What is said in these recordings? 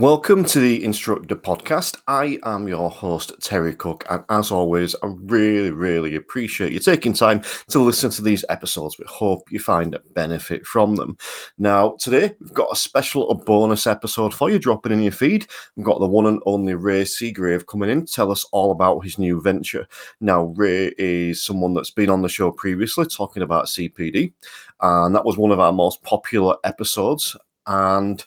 Welcome to the Instructor Podcast. I am your host, Terry Cook, and as always, I really, really appreciate you taking time to listen to these episodes. We hope you find a benefit from them. Now, today we've got a special, a bonus episode for you dropping in your feed. We've got the one and only Ray Seagrave coming in to tell us all about his new venture. Now, Ray is someone that's been on the show previously talking about CPD, and that was one of our most popular episodes. And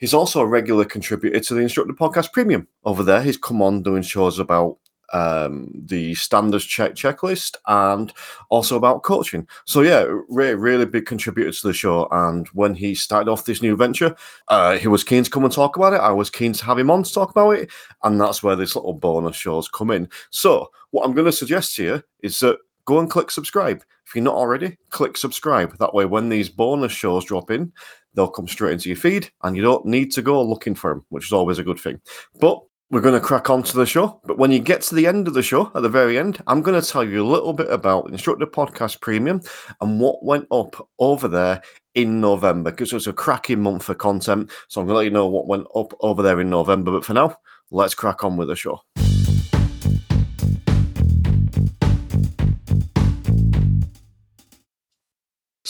He's also a regular contributor to the Instructor Podcast Premium over there. He's come on doing shows about um, the standards check checklist and also about coaching. So yeah, really, really big contributor to the show. And when he started off this new venture, uh, he was keen to come and talk about it. I was keen to have him on to talk about it, and that's where this little bonus shows come in. So what I'm going to suggest to you is that go and click subscribe. If you're not already, click subscribe. That way, when these bonus shows drop in, they'll come straight into your feed and you don't need to go looking for them, which is always a good thing. But we're going to crack on to the show. But when you get to the end of the show, at the very end, I'm going to tell you a little bit about Instructor Podcast Premium and what went up over there in November because it was a cracking month for content. So I'm going to let you know what went up over there in November. But for now, let's crack on with the show.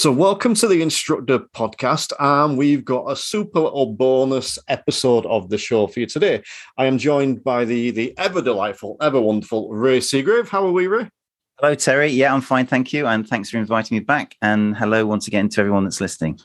So, welcome to the Instructor Podcast, and we've got a super little bonus episode of the show for you today. I am joined by the the ever delightful, ever wonderful Ray Seagrave. How are we, Ray? Hello, Terry. Yeah, I'm fine, thank you, and thanks for inviting me back. And hello once again to everyone that's listening.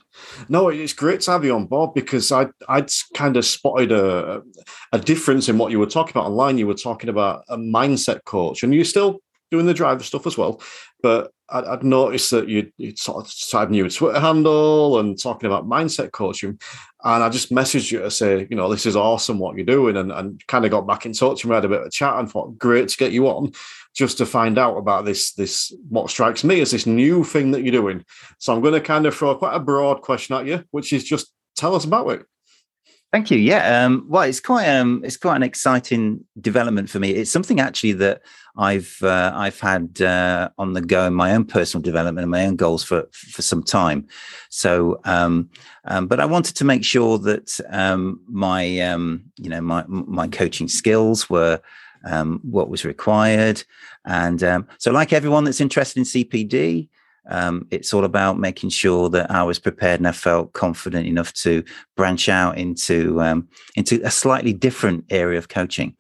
No, it's great to have you on board because I I'd kind of spotted a a difference in what you were talking about online. You were talking about a mindset coach, and you're still doing the driver stuff as well. But I'd, I'd noticed that you you sort of started new Twitter handle and talking about mindset coaching, and I just messaged you to say, you know, this is awesome what you're doing, and, and kind of got back in touch and we had a bit of a chat and thought, great to get you on, just to find out about this this what strikes me as this new thing that you're doing. So I'm going to kind of throw quite a broad question at you, which is just tell us about it. Thank you. Yeah. Um, well, it's quite um, it's quite an exciting development for me. It's something actually that I've uh, I've had uh, on the go in my own personal development and my own goals for for some time. So, um, um, but I wanted to make sure that um, my um, you know my my coaching skills were what was required, and so like everyone that's interested in CPD, um, it's all about making sure that I was prepared and I felt confident enough to branch out into um, into a slightly different area of coaching.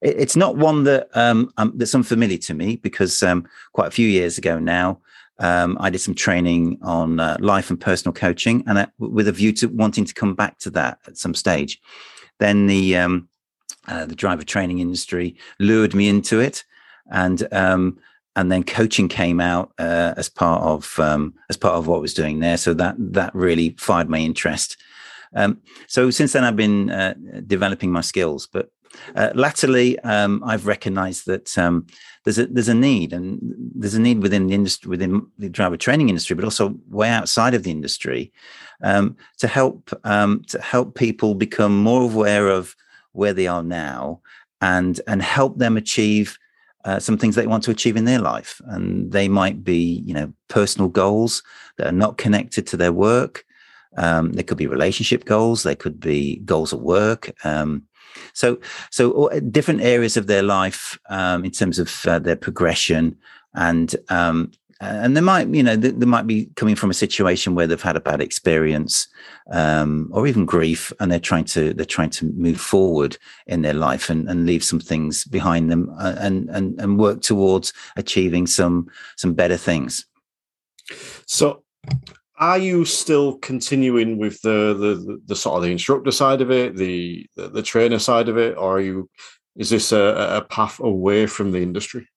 It, it's not one that um, um that's unfamiliar to me because um, quite a few years ago now, um, I did some training on uh, life and personal coaching, and with a view to wanting to come back to that at some stage. Then the uh, the driver training industry lured me into it, and um, and then coaching came out uh, as part of um, as part of what I was doing there. So that that really fired my interest. Um, so since then, I've been uh, developing my skills. But uh, latterly, um, I've recognised that um, there's a there's a need, and there's a need within the industry, within the driver training industry, but also way outside of the industry, um, to help um, to help people become more aware of where they are now, and and help them achieve uh, some things they want to achieve in their life. And they might be, you know, personal goals that are not connected to their work. Um, there could be relationship goals. They could be goals at work. Um, so, so different areas of their life um, in terms of uh, their progression and um, and they might you know they, they, might be coming from a situation where they've had a bad experience um, or even grief and they're trying to they're trying to move forward in their life and, and leave some things behind them uh, and and and work towards achieving some some better things. So are you still continuing with the the, the sort of the instructor side of it the the, the trainer side of it or are you is this a, a path away from the industry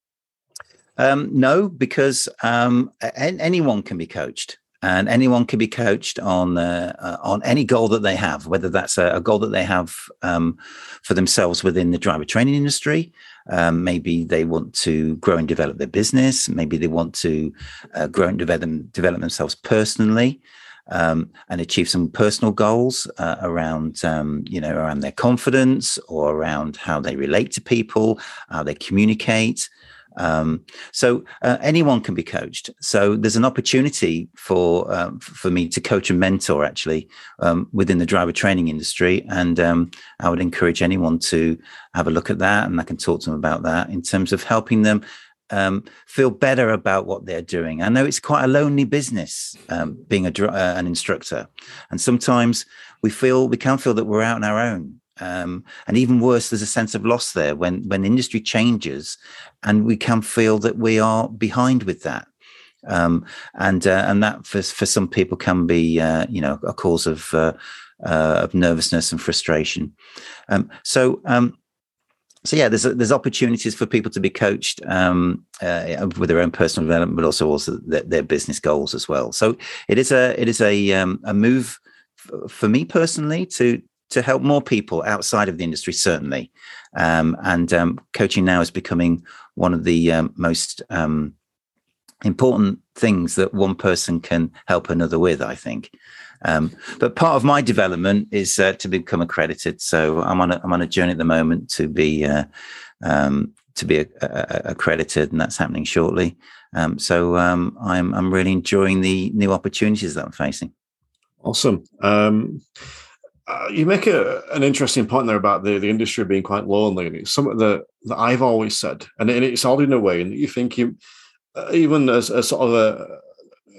um, no, because um, anyone can be coached, and anyone can be coached on uh, uh, on any goal that they have, whether that's a, a goal that they have um, for themselves within the driver training industry. Um, maybe they want to grow and develop their business. Maybe they want to uh, grow and develop, develop themselves personally. Um, and achieve some personal goals uh, around, um, you know, around their confidence or around how they relate to people, how they communicate, Um, so uh, anyone can be coached. So there's an opportunity for um, for me to coach and mentor actually um, within the driver training industry, and um, I would encourage anyone to have a look at that, and I can talk to them about that in terms of helping them um, feel better about what they're doing. I know it's quite a lonely business being a, uh, an instructor, and sometimes we feel we can feel that we're out on our own. Um, and even worse, there's a sense of loss there when when industry changes, and we can feel that we are behind with that. Um, and uh, and that for for some people can be uh, you know a cause of uh, uh of nervousness and frustration. Um, so um, so yeah, there's there's opportunities for people to be coached um, uh, with their own personal development, but also also their, their, business goals as well. So it is a it is a um, a move f- for me personally to to help more people outside of the industry, certainly. Um, and um, coaching now is becoming one of the um, most um, important things that one person can help another with. I think. Um, but part of my development is uh, to become accredited. So I'm on a, I'm on a journey at the moment to be uh, um, to be a, a, accredited, and that's happening shortly. So I'm I'm really enjoying the new opportunities that I'm facing. Awesome. Um, uh, you make a, an interesting point there about the, the industry being quite lonely, and it's something that, that I've always said, and, and it's all in a way, and you think you, uh, even as a sort of a,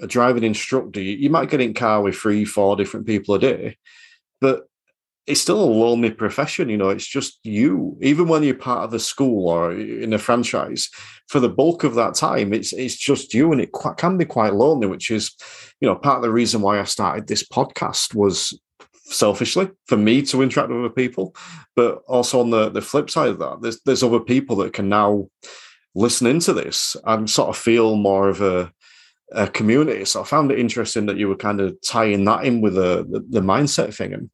a driving instructor, you, you might get in car with three, four different people a day, but it's still a lonely profession. You know, it's just you. Even when you're part of a school or in a franchise, for the bulk of that time, it's it's just you, and it can be quite lonely. Which is, you know, part of the reason why I started this podcast was selfishly for me to interact with other people, but also on the the flip side of that, there's there's other people that can now listen into this and sort of feel more of a uh, community. So I found it interesting that you were kind of tying that in with the, the, the mindset thing. And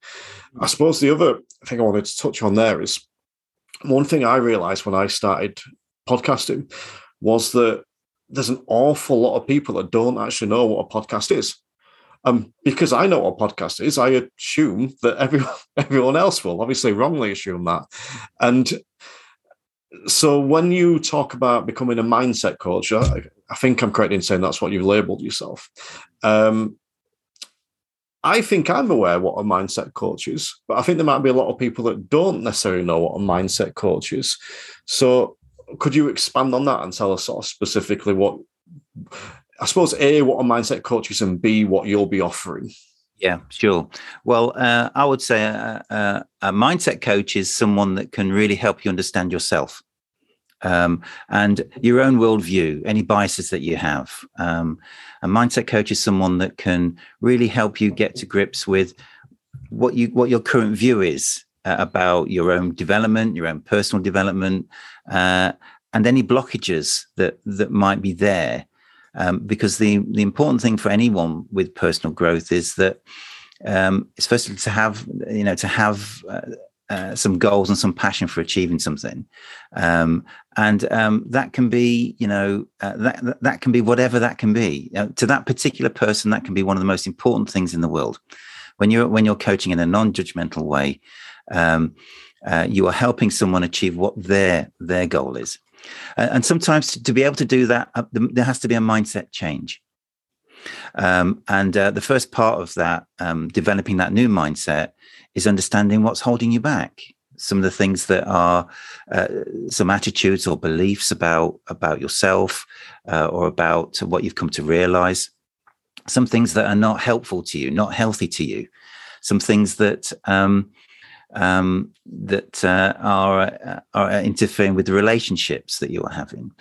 I suppose the other thing I wanted to touch on there is one thing I realized when I started podcasting was that there's an awful lot of people that don't actually know what a podcast is. Um, because I know what a podcast is, I assume that everyone everyone else will obviously wrongly assume that. And so when you talk about becoming a mindset coach, I, I, think I'm correct in saying that's what you've labeled yourself. Um, I think I'm aware what a mindset coach is, but I think there might be a lot of people that don't necessarily know what a mindset coach is. So could you expand on that and tell us sort of specifically what I suppose A, what a mindset coach is, and B, what you'll be offering? Yeah, sure. Well, uh, I would say a, a, a, mindset coach is someone that can really help you understand yourself um, and your own worldview, any biases that you have. Um, a mindset coach is someone that can really help you get to grips with what you what your current view is uh, about your own development, your own personal development, uh, and any blockages that that might be there. Um, because the the important thing for anyone with personal growth is that um, it's first to have you know to have uh, uh, some goals and some passion for achieving something, um, and um, that can be, you know, uh, that that can be whatever that can be. Know, to that particular person, that can be one of the most important things in the world. When you're when you're coaching in a non-judgmental way, um, uh, you are helping someone achieve what their their goal is, and sometimes to, be able to do that, uh, there has to be a mindset change. Um, and uh, the first part of that, um, developing that new mindset, is understanding what's holding you back. Some of the things that are uh, some attitudes or beliefs about about yourself uh, or about what you've come to realize. Some things that are not helpful to you, not healthy to you. Some things that um, um, that uh, are uh, are interfering with the relationships that you are having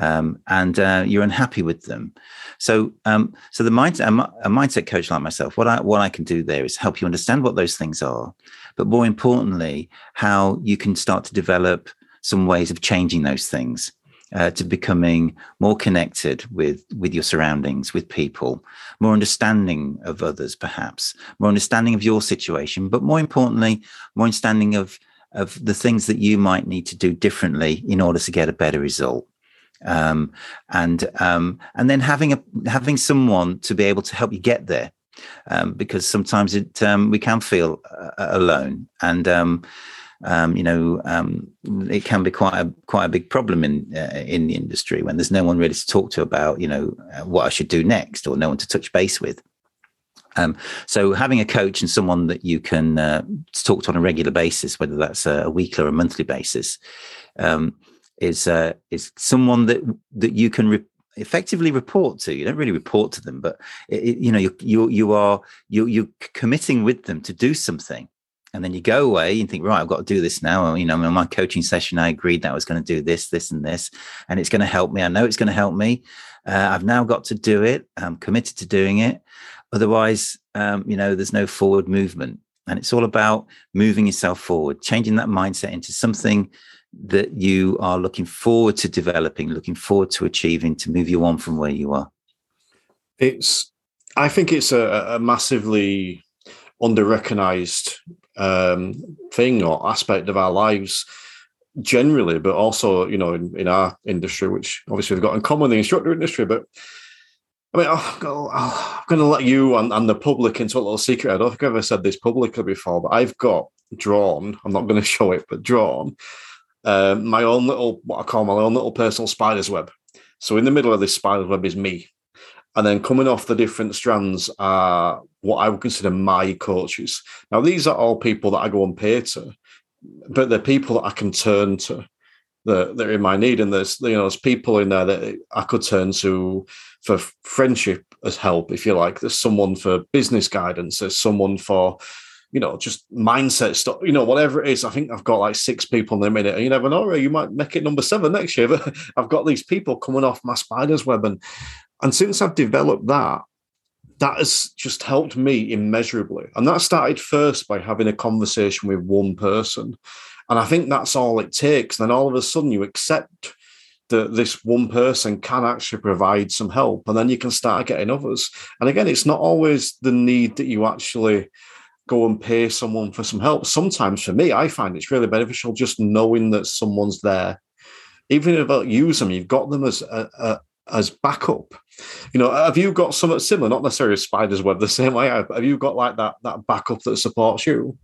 um, and uh, you're unhappy with them. So, um, so the mindset, a, mindset coach like myself, what I what I can do there is help you understand what those things are, but more importantly, how you can start to develop some ways of changing those things. Uh, to becoming more connected with with your surroundings, with people, more understanding of others, perhaps more understanding of your situation, but more importantly, more understanding of of the things that you might need to do differently in order to get a better result. Um, and um, and then having a having someone to be able to help you get there, um, because sometimes it um, we can feel uh, alone, and um, you know, um, it can be quite a quite a big problem in uh, in the industry when there's no one really to talk to about, you know, uh, what I should do next, or no one to touch base with. Um, so having a coach and someone that you can uh, talk to on a regular basis, whether that's a weekly or a monthly basis, um, is uh, is someone that that you can re- effectively report to. You don't really report to them, but it, you know you you you are you you're committing with them to do something, and then you go away and think, right, I've got to do this now. You know, in my coaching session, I agreed that I was going to do this, this, and this, and it's going to help me. I know it's going to help me. Uh, I've now got to do it. I'm committed to doing it. Otherwise, um, you know, there's no forward movement. And it's all about moving yourself forward, changing that mindset into something that you are looking forward to developing, looking forward to achieving to move you on from where you are? It's, I think it's a, a massively under recognized um, thing or aspect of our lives generally, but also, you know, in, in our industry, which obviously we've got in common, the instructor industry, but I mean, I'm going to let you and, and, the public into a little secret. I don't think I've ever said this publicly before, but I've got drawn, I'm not going to show it, but drawn uh, my own little, what I call my own little personal spider's web. So in the middle of this spider's web is me. And then coming off the different strands are what I would consider my coaches. Now, these are all people that I go and pay to, but they're people that I can turn to that, that are in my need. And there's, you know, there's people in there that I could turn to for friendship as help, if you like. There's someone for business guidance. There's someone for you know, just mindset stuff, you know, whatever it is. I think I've got like six people in a minute. And you never know, you might make it number seven next year. But I've got these people coming off my spider's web. And and since I've developed that, that has just helped me immeasurably. And that started first by having a conversation with one person. And I think that's all it takes. Then all of a sudden you accept that this one person can actually provide some help. And then you can start getting others. And again, it's not always the need that you actually go and pay someone for some help. Sometimes for me, I find it's really beneficial just knowing that someone's there. Even if you use them, you've got them as a, a, as backup. You know, have you got something similar? Not necessarily a spider's web the same way. Have you got like that that backup that supports you?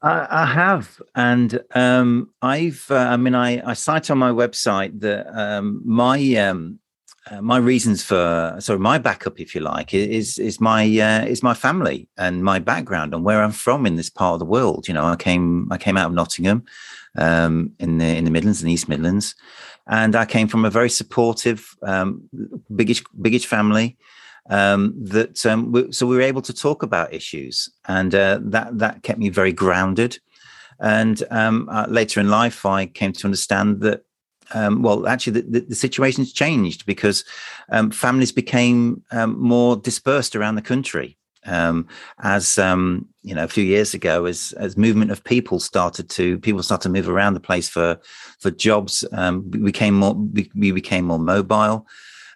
I, I have, and um, I've. Uh, I mean, I, I cite on my website that um, my um, uh, my reasons for sorry my backup if you like is is my uh, is my family and my background and where i'm from in this part of the world you know i came i came out of nottingham um, in the in the midlands and east midlands and i came from a very supportive um, biggish biggish family um, that um, we, so we were able to talk about issues and uh, that that kept me very grounded and um, uh, later in life i came to understand that um, well, actually, the, the, the, situation's changed because um, families became um, more dispersed around the country. Um, as um, you know, a few years ago, as as movement of people started to people started to move around the place for for jobs, um, we became more we, became more mobile,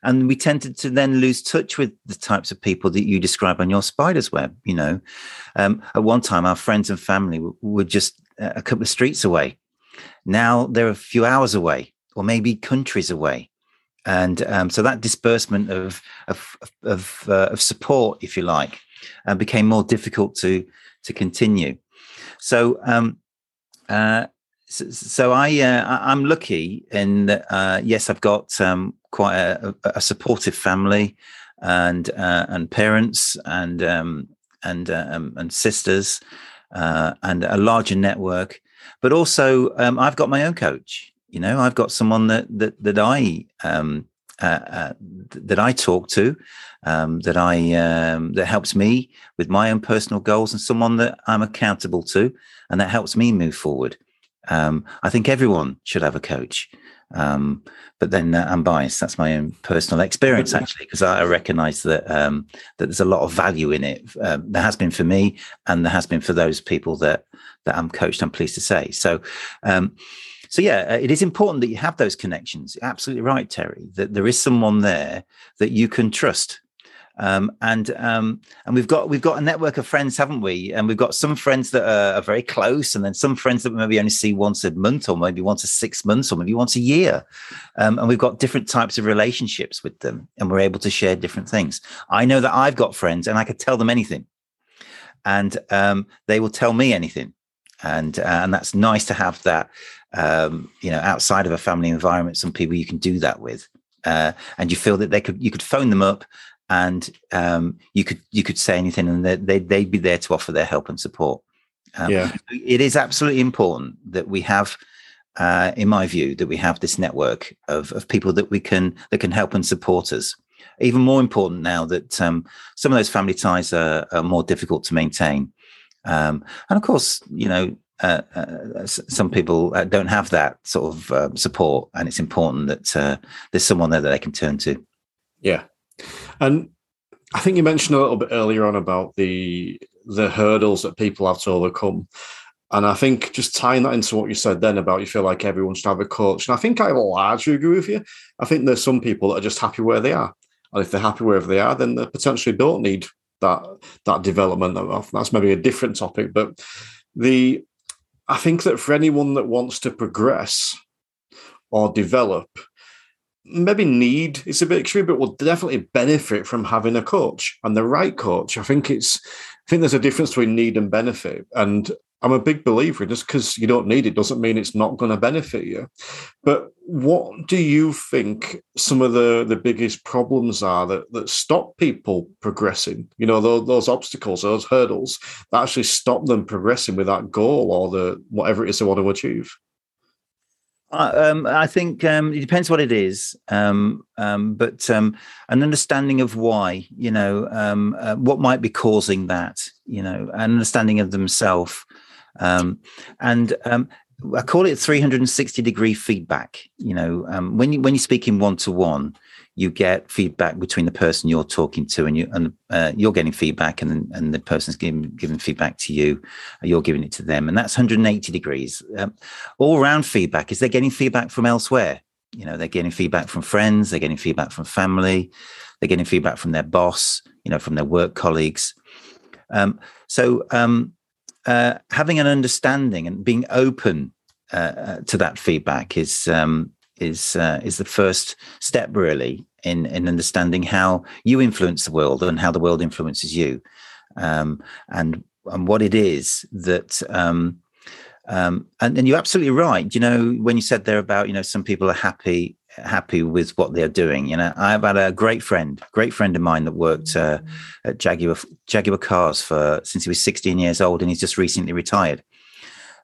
and we tended to then lose touch with the types of people that you describe on your spider's web. You know, at one time, our friends and family were just a couple of streets away. Now they're a few hours away or maybe countries away. And um, so that disbursement of of of, uh, of support, if you like, uh, became more difficult to to continue. So um, uh, so, so, I uh, I'm lucky in that uh, yes, I've got um, quite a, a, supportive family and uh, and parents and um, and um, and sisters and a larger network, but also um, I've got my own coach you know i've got someone that that that i um uh, uh, that I talk to, um, that I um, that helps me with my own personal goals, and someone that I'm accountable to, and that helps me move forward. Um, I think everyone should have a coach, um, but then uh, I'm biased. That's my own personal experience, actually, because I recognise that um, that there's a lot of value in it. Um, there has been for me, and there has been for those people that that I'm coached. I'm pleased to say so so yeah, uh, it is important that you have those connections. Absolutely right, Terry. That there is someone there that you can trust. Um, and um, and we've got we've got a network of friends, haven't we? And we've got some friends that are, are, very close, and then some friends that we maybe only see once a month, or maybe once a six months, or maybe once a year. Um, and we've got different types of relationships with them, and we're able to share different things. I know that I've got friends, and I could tell them anything, and um, they will tell me anything and uh, and that's nice to have that um, you know outside of a family environment some people you can do that with uh, and you feel that they could you could phone them up and um, you could you could say anything and they, they'd be there to offer their help and support. Um, yeah. it is absolutely important that we have uh, in my view that we have this network of, of people that we can that can help and support us. Even more important now that um, some of those family ties are, are more difficult to maintain. Um, and of course, you know, uh, uh, some people uh, don't have that sort of um, support, and it's important that uh, there's someone there that they can turn to. Yeah, and I think you mentioned a little bit earlier on about the the hurdles that people have to overcome. And I think just tying that into what you said then about you feel like everyone should have a coach. And I think I largely agree with you. I think there's some people that are just happy where they are. And if they're happy wherever they are, then they potentially don't need that that development. That's maybe a different topic, but the I think that for anyone that wants to progress or develop, maybe need is a bit extreme, but will definitely benefit from having a coach and the right coach. I think it's I think there's a difference between need and benefit. And I'm a big believer just because you don't need it doesn't mean it's not going to benefit you. But what do you think some of the, the biggest problems are that, that stop people progressing? You know, those, those obstacles, those hurdles that actually stop them progressing with that goal or the whatever it is they want to achieve? um, I think um, it depends what it is, um, um but um, an understanding of why, you know, um, uh, what might be causing that, you know, an understanding of themselves, um, and um, I call it 360 degree feedback. You know, um, when you when you're speaking one to one, you get feedback between the person you're talking to, and you and uh, you're getting feedback, and and the person's giving giving feedback to you, you're giving it to them, and that's 180 degrees. Um, all round feedback is they're getting feedback from elsewhere. You know, they're getting feedback from friends, they're getting feedback from family, they're getting feedback from their boss, you know, from their work colleagues. Um, so um, uh, having an understanding and being open uh, uh, to that feedback is um, is uh, is the first step really in in understanding how you influence the world and how the world influences you, um, and and what it is that. Um, um, and, and you're absolutely right. You know, when you said there about, you know, some people are happy happy with what they're doing. You know, I've had a great friend, great friend of mine that worked uh, at Jaguar Jaguar Cars for since he was 16 years old, and he's just recently retired.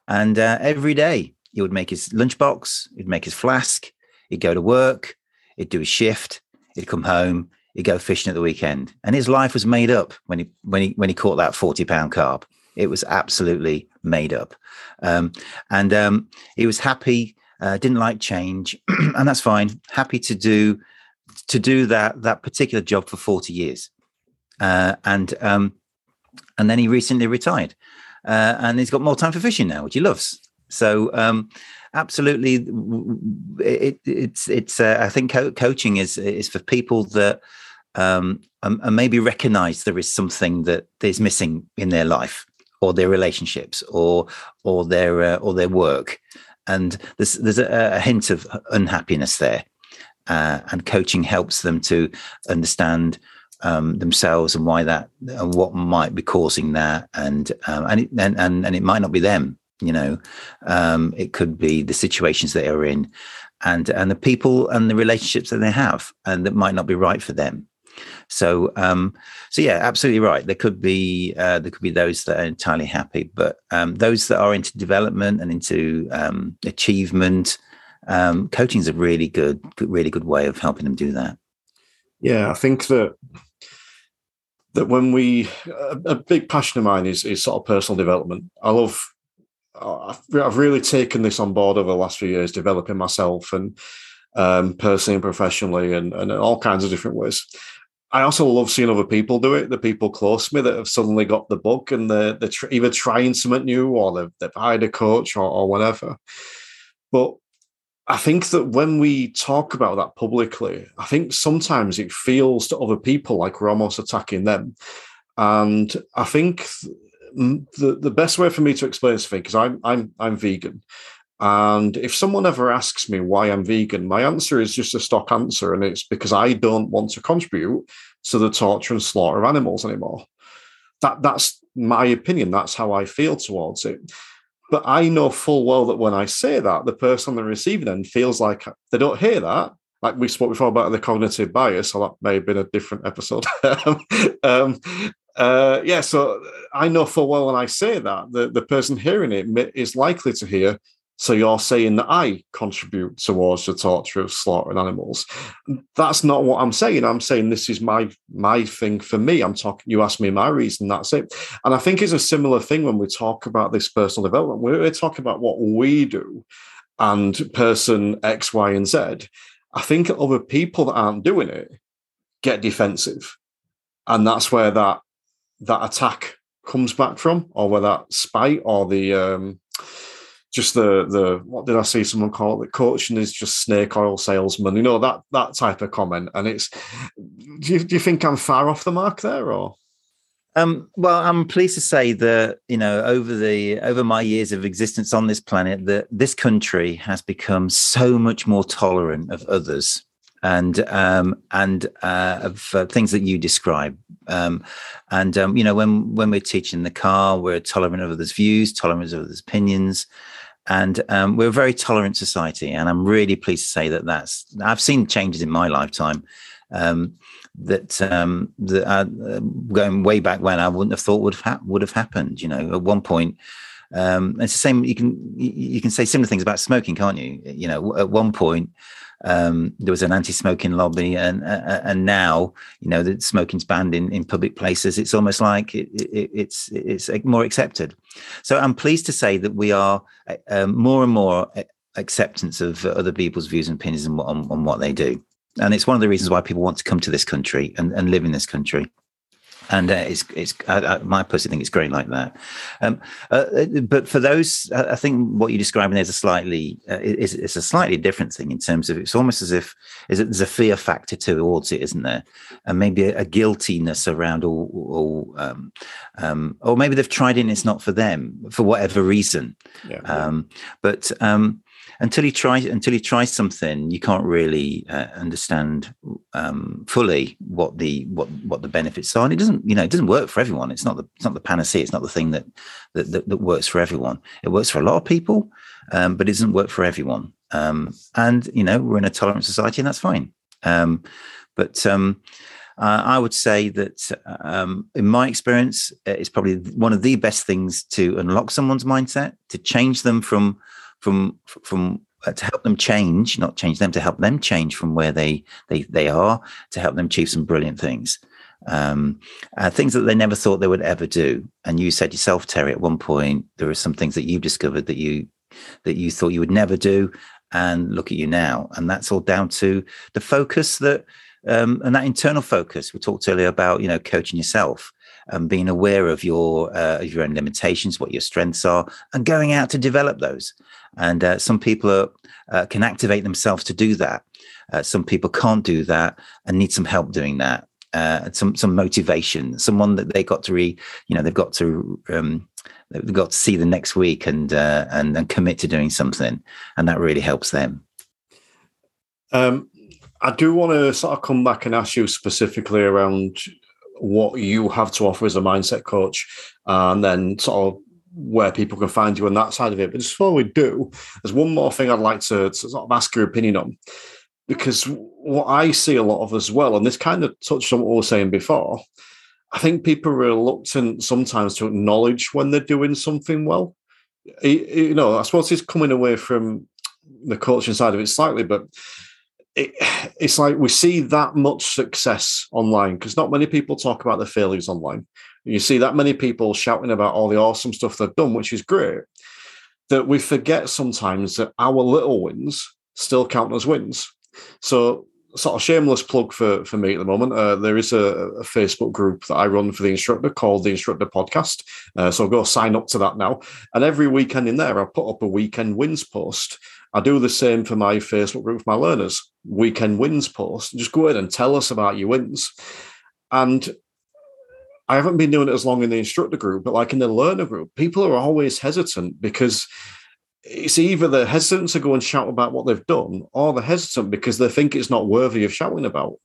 And uh, every day he would make his lunchbox, he'd make his flask, he'd go to work, he'd do his shift, he'd come home, he'd go fishing at the weekend, and his life was made up when he when he when he caught that 40 pound carp. It was absolutely made up, um, and um, he was happy uh, didn't like change, and that's fine. Happy to do to do that that particular job for forty years, uh, and um, and then he recently retired, uh, and he's got more time for fishing now, which he loves. So um, absolutely, it, it's it's. Uh, I think co- coaching is is for people that um, and, maybe recognize there is something that is missing in their life or their relationships or or their uh, or their work and there's there's a, a hint of unhappiness there, uh, and coaching helps them to understand um, themselves and why that and what might be causing that, and um, and, it, and and and it might not be them. You know, um, it could be the situations they are in, and and the people and the relationships that they have, and that might not be right for them. So, um, so yeah, absolutely right. There could be uh, there could be those that are entirely happy, but um, those that are into development and into um, achievement, um, coaching is a really good, really good way of helping them do that. Yeah, I think that that when we a, a big passion of mine is is sort of personal development. I love. I've really taken this on board over the last few years, developing myself and um, personally and professionally, and, and all kinds of different ways. I also love seeing other people do it. The people close to me that have suddenly got the bug and they're, they're tr- either trying something new or they've, they've hired a coach or, or whatever. But I think that when we talk about that publicly, I think sometimes it feels to other people like we're almost attacking them. And I think the, the best way for me to explain this thing, because I'm I'm I'm vegan, and if someone ever asks me why I'm vegan, my answer is just a stock answer. And it's because I don't want to contribute to the torture and slaughter of animals anymore. That that's my opinion. That's how I feel towards it. But I know full well that when I say that, the person on the receiving end feels like they don't hear that. Like we spoke before about the cognitive bias, so that may have been a different episode. um, uh, yeah, so I know full well when I say that, the, the person hearing it is likely to hear, so you're saying that I contribute towards the torture of slaughtering animals. That's not what I'm saying. I'm saying this is my my thing for me. I'm talking. You ask me my reason. That's it. And I think it's a similar thing when we talk about this personal development. We're talking about what we do, and person X, Y, and Z. I think other people that aren't doing it get defensive, and that's where that that attack comes back from, or where that spite or the um, just the the what did I see someone call it? The coaching is just snake oil salesman. You know that that type of comment. And it's do you, do you think I'm far off the mark there or? Um, well, I'm pleased to say that you know over the over my years of existence on this planet, that this country has become so much more tolerant of others and um, and uh, of uh, things that you describe. Um, and um, you know, when when we're teaching the car, we're tolerant of others' views, tolerant of others' opinions, and um, we're a very tolerant society. And I'm really pleased to say that that's I've seen changes in my lifetime. Um, that um, that uh, going way back when I wouldn't have thought would have ha- would have happened. You know, at one point, um, it's the same. You can you can say similar things about smoking, can't you? You know, at one point, um, there was an anti-smoking lobby, and uh, and now you know that smoking's banned in, in public places. It's almost like it, it, it's it's more accepted. So I'm pleased to say that we are um, more and more acceptance of other people's views and opinions on, on, on what they do, and it's one of the reasons why people want to come to this country and, and live in this country and uh, it's it's I, I, my personal think it's great like that. Um, uh, but for those, I think what you're describing is a slightly uh, is it's a slightly different thing in terms of it's almost as if is it, there's a fear factor towards it, isn't there? And maybe a, a guiltiness around all, all um, um, or maybe they've tried it and it's not for them for whatever reason. Yeah. Um, but um, until you try until you try something, you can't really uh, understand um, fully what the what what the benefits are. And it doesn't you know it doesn't work for everyone. It's not the it's not the panacea. It's not the thing that that that, that works for everyone. It works for a lot of people, um, but it doesn't work for everyone. Um, and you know we're in a tolerant society, and that's fine. Um, but um, uh, I would say that, um, in my experience, it's probably one of the best things to unlock someone's mindset, to change them from from from uh, to help them change, not change them, to help them change from where they they they are, to help them achieve some brilliant things, um, uh, things that they never thought they would ever do. And you said yourself, Terry, at one point there are some things that you discovered that you that you thought you would never do, and look at you now. And that's all down to the focus that um, and that internal focus. We talked earlier about you know coaching yourself and being aware of your uh, of your own limitations, what your strengths are, and going out to develop those. And uh, some people are, uh, can activate themselves to do that. Uh, some people can't do that and need some help doing that. Uh, some some motivation, someone that they got to re, you know, they've got to um, they've got to see the next week and uh, and and commit to doing something, and that really helps them. Um, I do want to sort of come back and ask you specifically around what you have to offer as a mindset coach, and then sort of where people can find you on that side of it. But just before we do, there's one more thing I'd like to, to sort of ask your opinion on. Because what I see a lot of as well, and this kind of touched on what we were saying before, I think people are reluctant sometimes to acknowledge when they're doing something well. You know, I suppose it's coming away from the coaching side of it slightly, but it, it's like we see that much success online because not many people talk about the failures online. You see that many people shouting about all the awesome stuff they've done, which is great, that we forget sometimes that our little wins still count as wins. So, sort of shameless plug for, for me at the moment. Uh, there is a, a, Facebook group that I run for the instructor called the Instructor Podcast. Uh, so go sign up to that now. And every weekend in there, I put up a weekend wins post I do the same for my Facebook group for my learners. Weekend wins post. Just go ahead and tell us about your wins. And I haven't been doing it as long in the instructor group, but like in the learner group, people are always hesitant because it's either they're hesitant to go and shout about what they've done, or they're hesitant because they think it's not worthy of shouting about.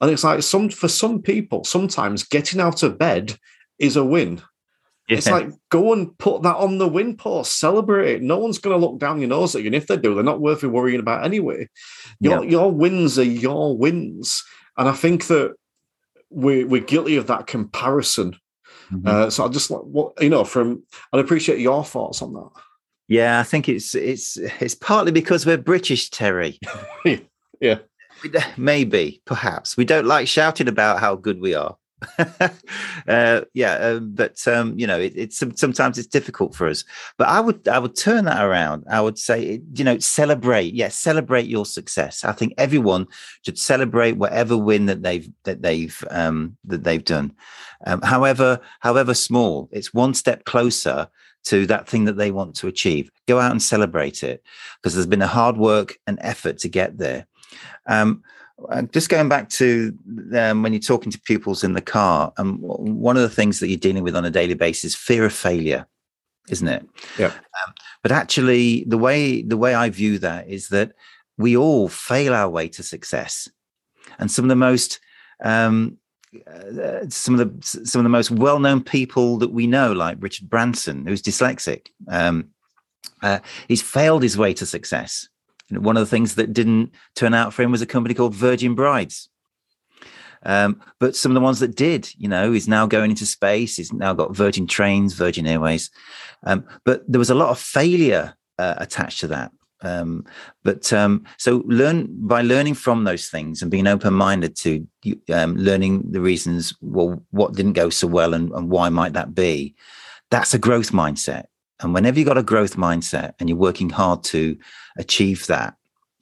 And it's like some for some people, sometimes getting out of bed is a win. It's like go and put that on the win post, celebrate it. No one's going to look down your nose at you, and if they do, they're not worth worrying about anyway. Your your wins are your wins, and I think that we're we're guilty of that comparison. Mm-hmm. Uh, so I just like what you know from. I'd appreciate your thoughts on that. Yeah, I think it's it's it's partly because we're British, Terry. yeah, maybe, perhaps we don't like shouting about how good we are. uh, yeah, uh, but um, you know, it, it's sometimes it's difficult for us. But I would I would turn that around. I would say, you know, celebrate. Yes, yeah, celebrate your success. I think everyone should celebrate whatever win that they've that they've um, that they've done. Um, however, however small, it's one step closer to that thing that they want to achieve. Go out and celebrate it because there's been a hard work and effort to get there. Um, uh, just going back to um, when you're talking to pupils in the car, um, one of the things that you're dealing with on a daily basis, is fear of failure, isn't it? Yeah. Um, but actually, the way the way I view that is that we all fail our way to success, and some of the most um, uh, some of the some of the most well known people that we know, like Richard Branson, who's dyslexic, um, uh, he's failed his way to success one of the things that didn't turn out for him was a company called Virgin Brides. Um, but some of the ones that did, you know, he's now going into space. He's now got Virgin Trains, Virgin Airways. Um, but there was a lot of failure uh, attached to that. Um, but um, so learn by learning from those things and being open-minded to um, learning the reasons. Well, what didn't go so well, and, and why might that be? That's a growth mindset. And whenever you've got a growth mindset and you're working hard to achieve that,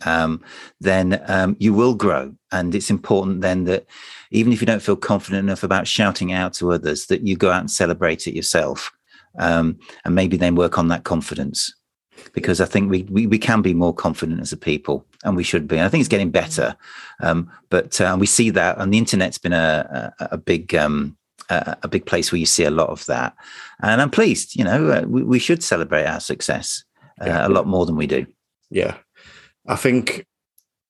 um, then um, you will grow. And it's important then that even if you don't feel confident enough about shouting out to others, that you go out and celebrate it yourself. Um, and maybe then work on that confidence because I think we, we, we can be more confident as a people, and we should be. And I think it's getting better, um, but uh, we see that, and the internet's been a a, a big um, a, a, big place where you see a lot of that. And I'm pleased, you know, uh, we, we, should celebrate our success uh, yeah. a lot more than we do. Yeah. I think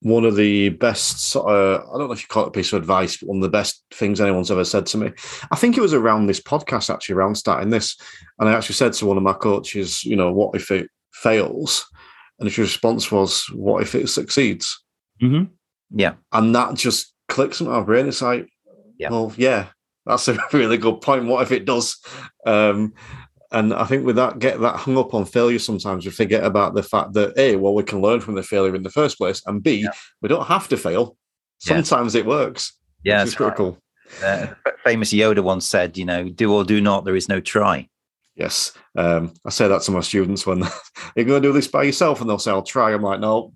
one of the best, uh, I don't know if you call it a piece of advice, but one of the best things anyone's ever said to me. I think it was around this podcast, actually, around starting this. And I actually said to one of my coaches, you know, what if it fails? And his response was, what if it succeeds? Mm-hmm. Yeah. And that just clicks in my brain. It's like, yeah. well, yeah, that's a really good point. What if it does? Um, and I think with that, get that hung up on failure. Sometimes we forget about the fact that a, well, we can learn from the failure in the first place, and b, yeah. we don't have to fail. Sometimes yeah. it works. Yeah, it's critical. Uh, famous Yoda once said, "You know, do or do not. There is no try." Yes, um, I say that to my students when you're going to do this by yourself, and they'll say, "I'll try." I'm like, "No."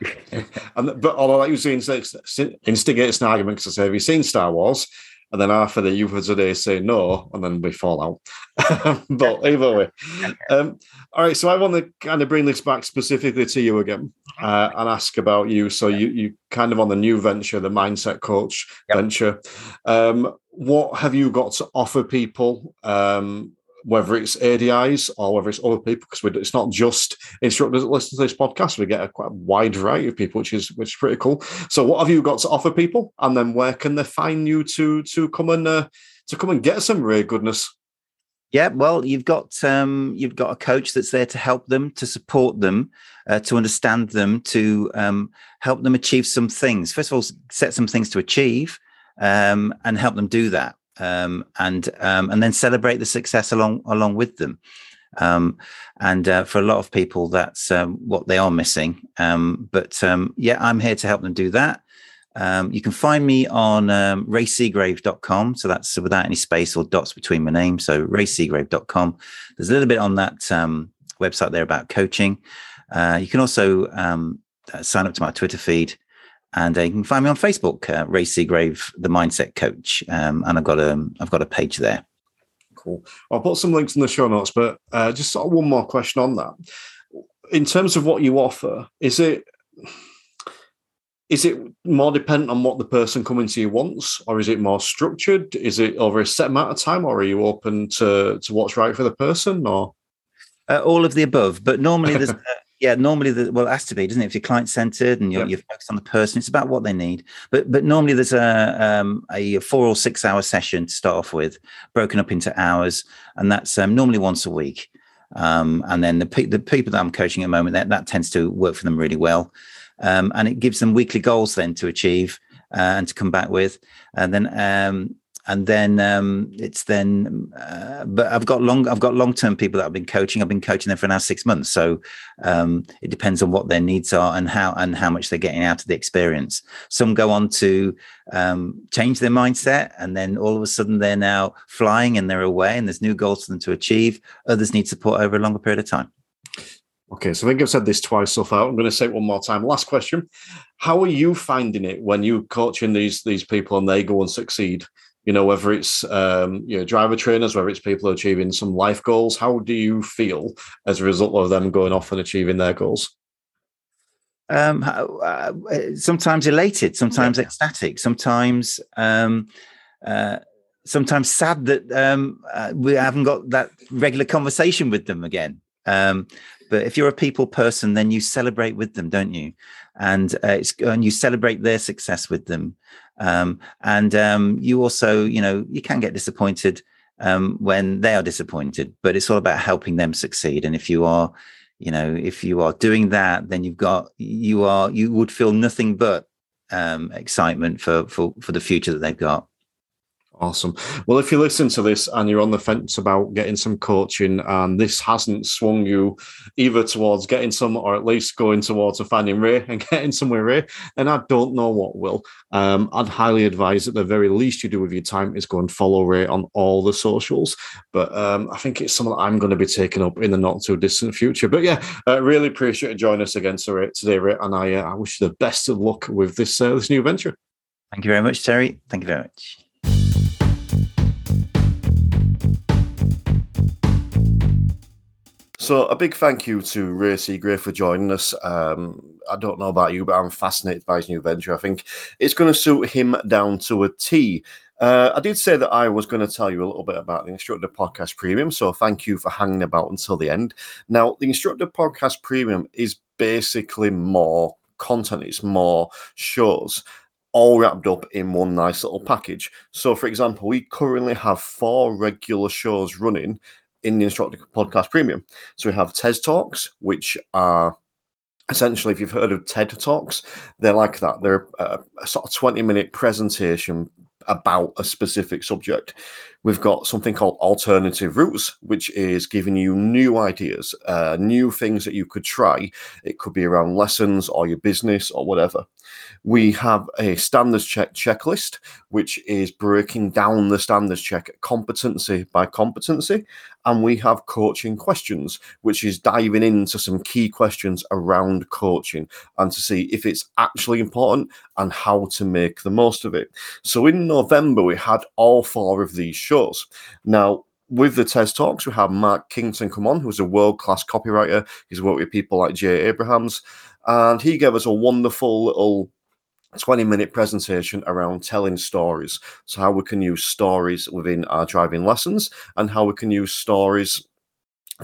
and but although that usually instigates an argument because I say, "Have you seen Star Wars?" And then half of the youth of today say no, and then we fall out. but either way, um, all right. So I want to kind of bring this back specifically to you again uh, and ask about you. So you you kind of on the new venture, the mindset coach yep. venture. Um, what have you got to offer people? Um, whether it's ADIs or whether it's other people, because it's not just instructors that listen to this podcast. We get a quite wide variety of people, which is which is pretty cool. So, what have you got to offer people, and then where can they find you to to come and uh, to come and get some Ray goodness? Yeah, well, you've got um, you've got a coach that's there to help them, to support them, uh, to understand them, to um, help them achieve some things. First of all, set some things to achieve, um, and help them do that um, and um, and then celebrate the success along along with them. Um, and uh, for a lot of people, that's um, what they are missing. Um, but um, yeah, I'm here to help them do that. you can find me on um, rayseagrave.com. So that's without any space or dots between my name. So rayseagrave.com. There's a little bit on that website there about coaching. Uh, you can also sign up to my Twitter feed. And uh, you can find me on Facebook, uh, Ray Seagrave, the Mindset Coach, um, and I've got a I've got a page there. Cool. I'll put some links in the show notes, but uh, just sort of one more question on that. In terms of what you offer, is it is it more dependent on what the person coming to you wants, or is it more structured? Is it over a set amount of time, or are you open to to what's right for the person, or uh, all of the above? But normally, there's Yeah, normally the well, it has to be, doesn't it? If you're client centered and you're, Yeah. you're focused on the person, it's about what they need. But but normally there's a um, a four or six hour session to start off with, broken up into hours, and that's um, normally once a week. Um, and then the pe- the people that I'm coaching at the moment, that that tends to work for them really well, um, and it gives them weekly goals then to achieve uh, and to come back with, and then um, and then um, it's then. Uh, but I've got long I've got long term people that I've been coaching. I've been coaching them for now six months, so um, it depends on what their needs are and how and how much they're getting out of the experience. Some go on to um, change their mindset, and then all of a sudden they're now flying and they're away, and there's new goals for them to achieve. Others need support over a longer period of time. Okay, so I think I've said this twice so far. I'm going to say it one more time. Last question: How are you finding it when you're coaching these these people and they go and succeed? You know, whether it's um, you know driver trainers, whether it's people achieving some life goals. How do you feel as a result of them going off and achieving their goals? um, uh, sometimes elated, sometimes ecstatic, sometimes um, uh, sometimes sad that um, uh, we haven't got that regular conversation with them again. Um, but if you're a people person, then you celebrate with them, don't you? And uh, it's and you celebrate their success with them. Um, and um, you also, you know, you can get disappointed um, when they are disappointed, but it's all about helping them succeed. And if you are you know if you are doing that then you've got you are you would feel nothing but um excitement for for for the future that they've got Awesome. Well, if you listen to this and you're on the fence about getting some coaching and this hasn't swung you either towards getting some or at least going towards a finding Ray and getting somewhere Ray, then I don't know what will. Um, I'd highly advise that the very least you do with your time is go and follow Ray on all the socials. But um, I think it's something I'm going to be taking up in the not too distant future. But yeah, uh, really appreciate you joining us again today, today Ray, and I, uh, I wish you the best of luck with this uh, this new venture. thank you very much terry thank you very much So a big thank you to Ray Seagrave for joining us. Um, I don't know about you, but I'm fascinated by his new venture. I think it's going to suit him down to a T. Uh, I did say that I was going to tell you a little bit about the Instructor Podcast Premium, so thank you for hanging about until the end. Now, the Instructor Podcast Premium is basically more content, it's more shows all wrapped up in one nice little package. So, for example, we currently have four regular shows running in the Instructor Podcast Premium. So we have TED Talks, which are essentially, if you've heard of TED Talks, they're like that. They're a, a sort of 20 minute presentation about a specific subject. We've got something called Alternative Routes, which is giving you new ideas, uh, new things that you could try. It could be around lessons or your business or whatever. We have a standards check checklist, which is breaking down the standards check competency by competency. And we have coaching questions, which is diving into some key questions around coaching and to see if it's actually important and how to make the most of it. So in November, we had all four of these shows. Now, with the TED Talks, we have Mark Kington come on, who's a world class copywriter. He's worked with people like Jay Abrahams, and he gave us a wonderful little 20 minute presentation around telling stories. So, how we can use stories within our driving lessons and how we can use stories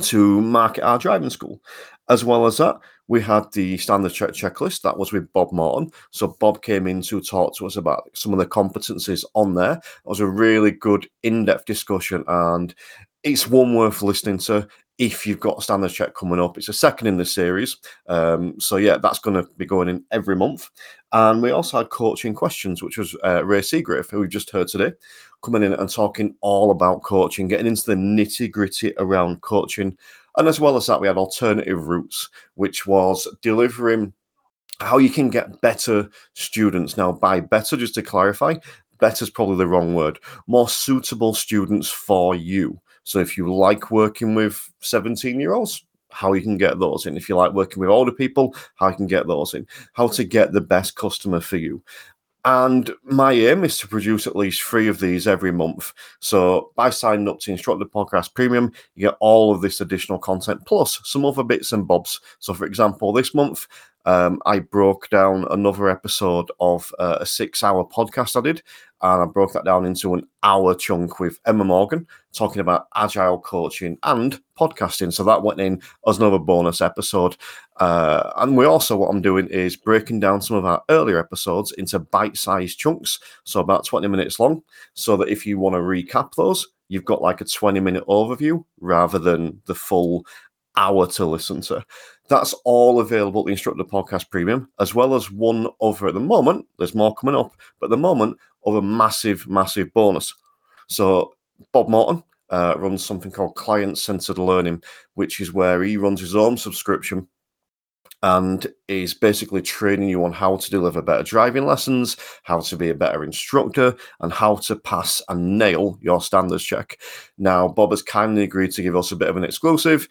to market our driving school. As well as that, we had the standard check checklist that was with Bob Morton. So Bob came in to talk to us about some of the competencies on there. It was a really good in-depth discussion, and it's one worth listening to if you've got a standard check coming up. It's a second in the series, um, so yeah, that's going to be going in every month. And we also had coaching questions, which was uh, Ray Seagrave, who we just heard today, coming in and talking all about coaching, getting into the nitty gritty around coaching. And as well as that, we had alternative routes, which was delivering how you can get better students. Now, by better, just to clarify, better is probably the wrong word, more suitable students for you. So if you like working with 17 year olds, how you can get those in. If you like working with older people, how you can get those in. How to get the best customer for you. And my aim is to produce at least three of these every month. So by signing up to Instructor Podcast Premium, you get all of this additional content plus some other bits and bobs. So, for example, this month, um, I broke down another episode of uh, a six hour podcast I did, and I broke that down into an hour chunk with Emma Morgan talking about agile coaching and podcasting. So that went in as another bonus episode. Uh, and we also, what I'm doing is breaking down some of our earlier episodes into bite sized chunks, so about 20 minutes long, so that if you want to recap those, you've got like a 20 minute overview rather than the full hour to listen to. That's all available at the Instructor Podcast Premium, as well as one other at the moment. There's more coming up, but at the moment, of a massive, massive bonus. So, Bob Morton uh, runs something called Client Centered Learning, which is where he runs his own subscription and is basically training you on how to deliver better driving lessons, how to be a better instructor, and how to pass and nail your standards check. Now, Bob has kindly agreed to give us a bit of an exclusive.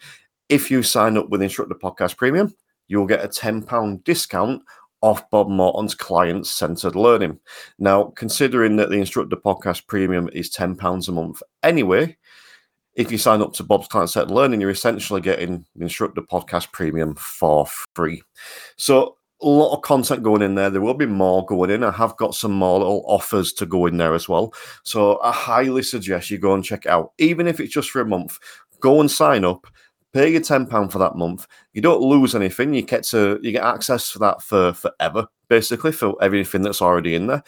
If you sign up with Instructor Podcast Premium, you'll get a £10 discount off Bob Morton's client centered learning. Now, considering that the Instructor Podcast Premium is £10 a month anyway, if you sign up to Bob's Client Centered Learning, you're essentially getting Instructor Podcast Premium for free. So, a lot of content going in there. There will be more going in. I have got some more little offers to go in there as well. So, I highly suggest you go and check out, even if it's just for a month. Go and sign up pay your ten pound for that month. You don't lose anything. You get to you get access for that for forever, basically for everything that's already in there.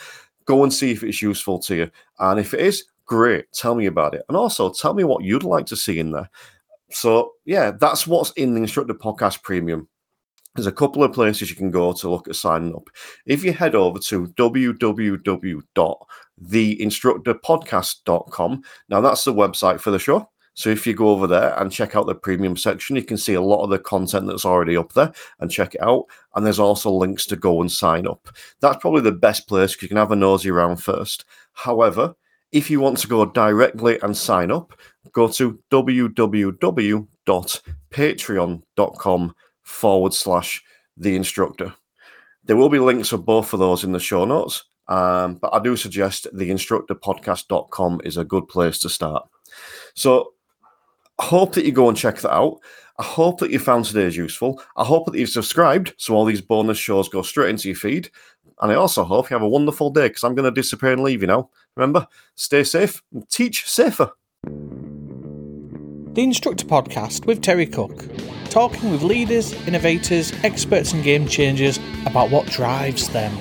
Go and see if it's useful to you, and if it is, great. Tell me about it, and also tell me what you'd like to see in there. So yeah, that's what's in the Instructor Podcast Premium. There's a couple of places you can go to look at signing up. If you head over to www.theinstructorpodcast.com, now that's the website for the show. So if you go over there and check out the premium section, you can see a lot of the content that's already up there and check it out. And there's also links to go and sign up. That's probably the best place because you can have a nosy around first. However, if you want to go directly and sign up, go to www.patreon.com forward slash the instructor. There will be links for both of those in the show notes. Um, but I do suggest the instructorpodcast.com is a good place to start. So hope that you go and check that out. I hope that you found today's useful. I hope that you've subscribed so all these bonus shows go straight into your feed. And I also hope you have a wonderful day because I'm going to disappear and leave you now. Remember, stay safe and teach safer. The Instructor Podcast with Terry Cook, talking with leaders, innovators, experts, and game changers about what drives them.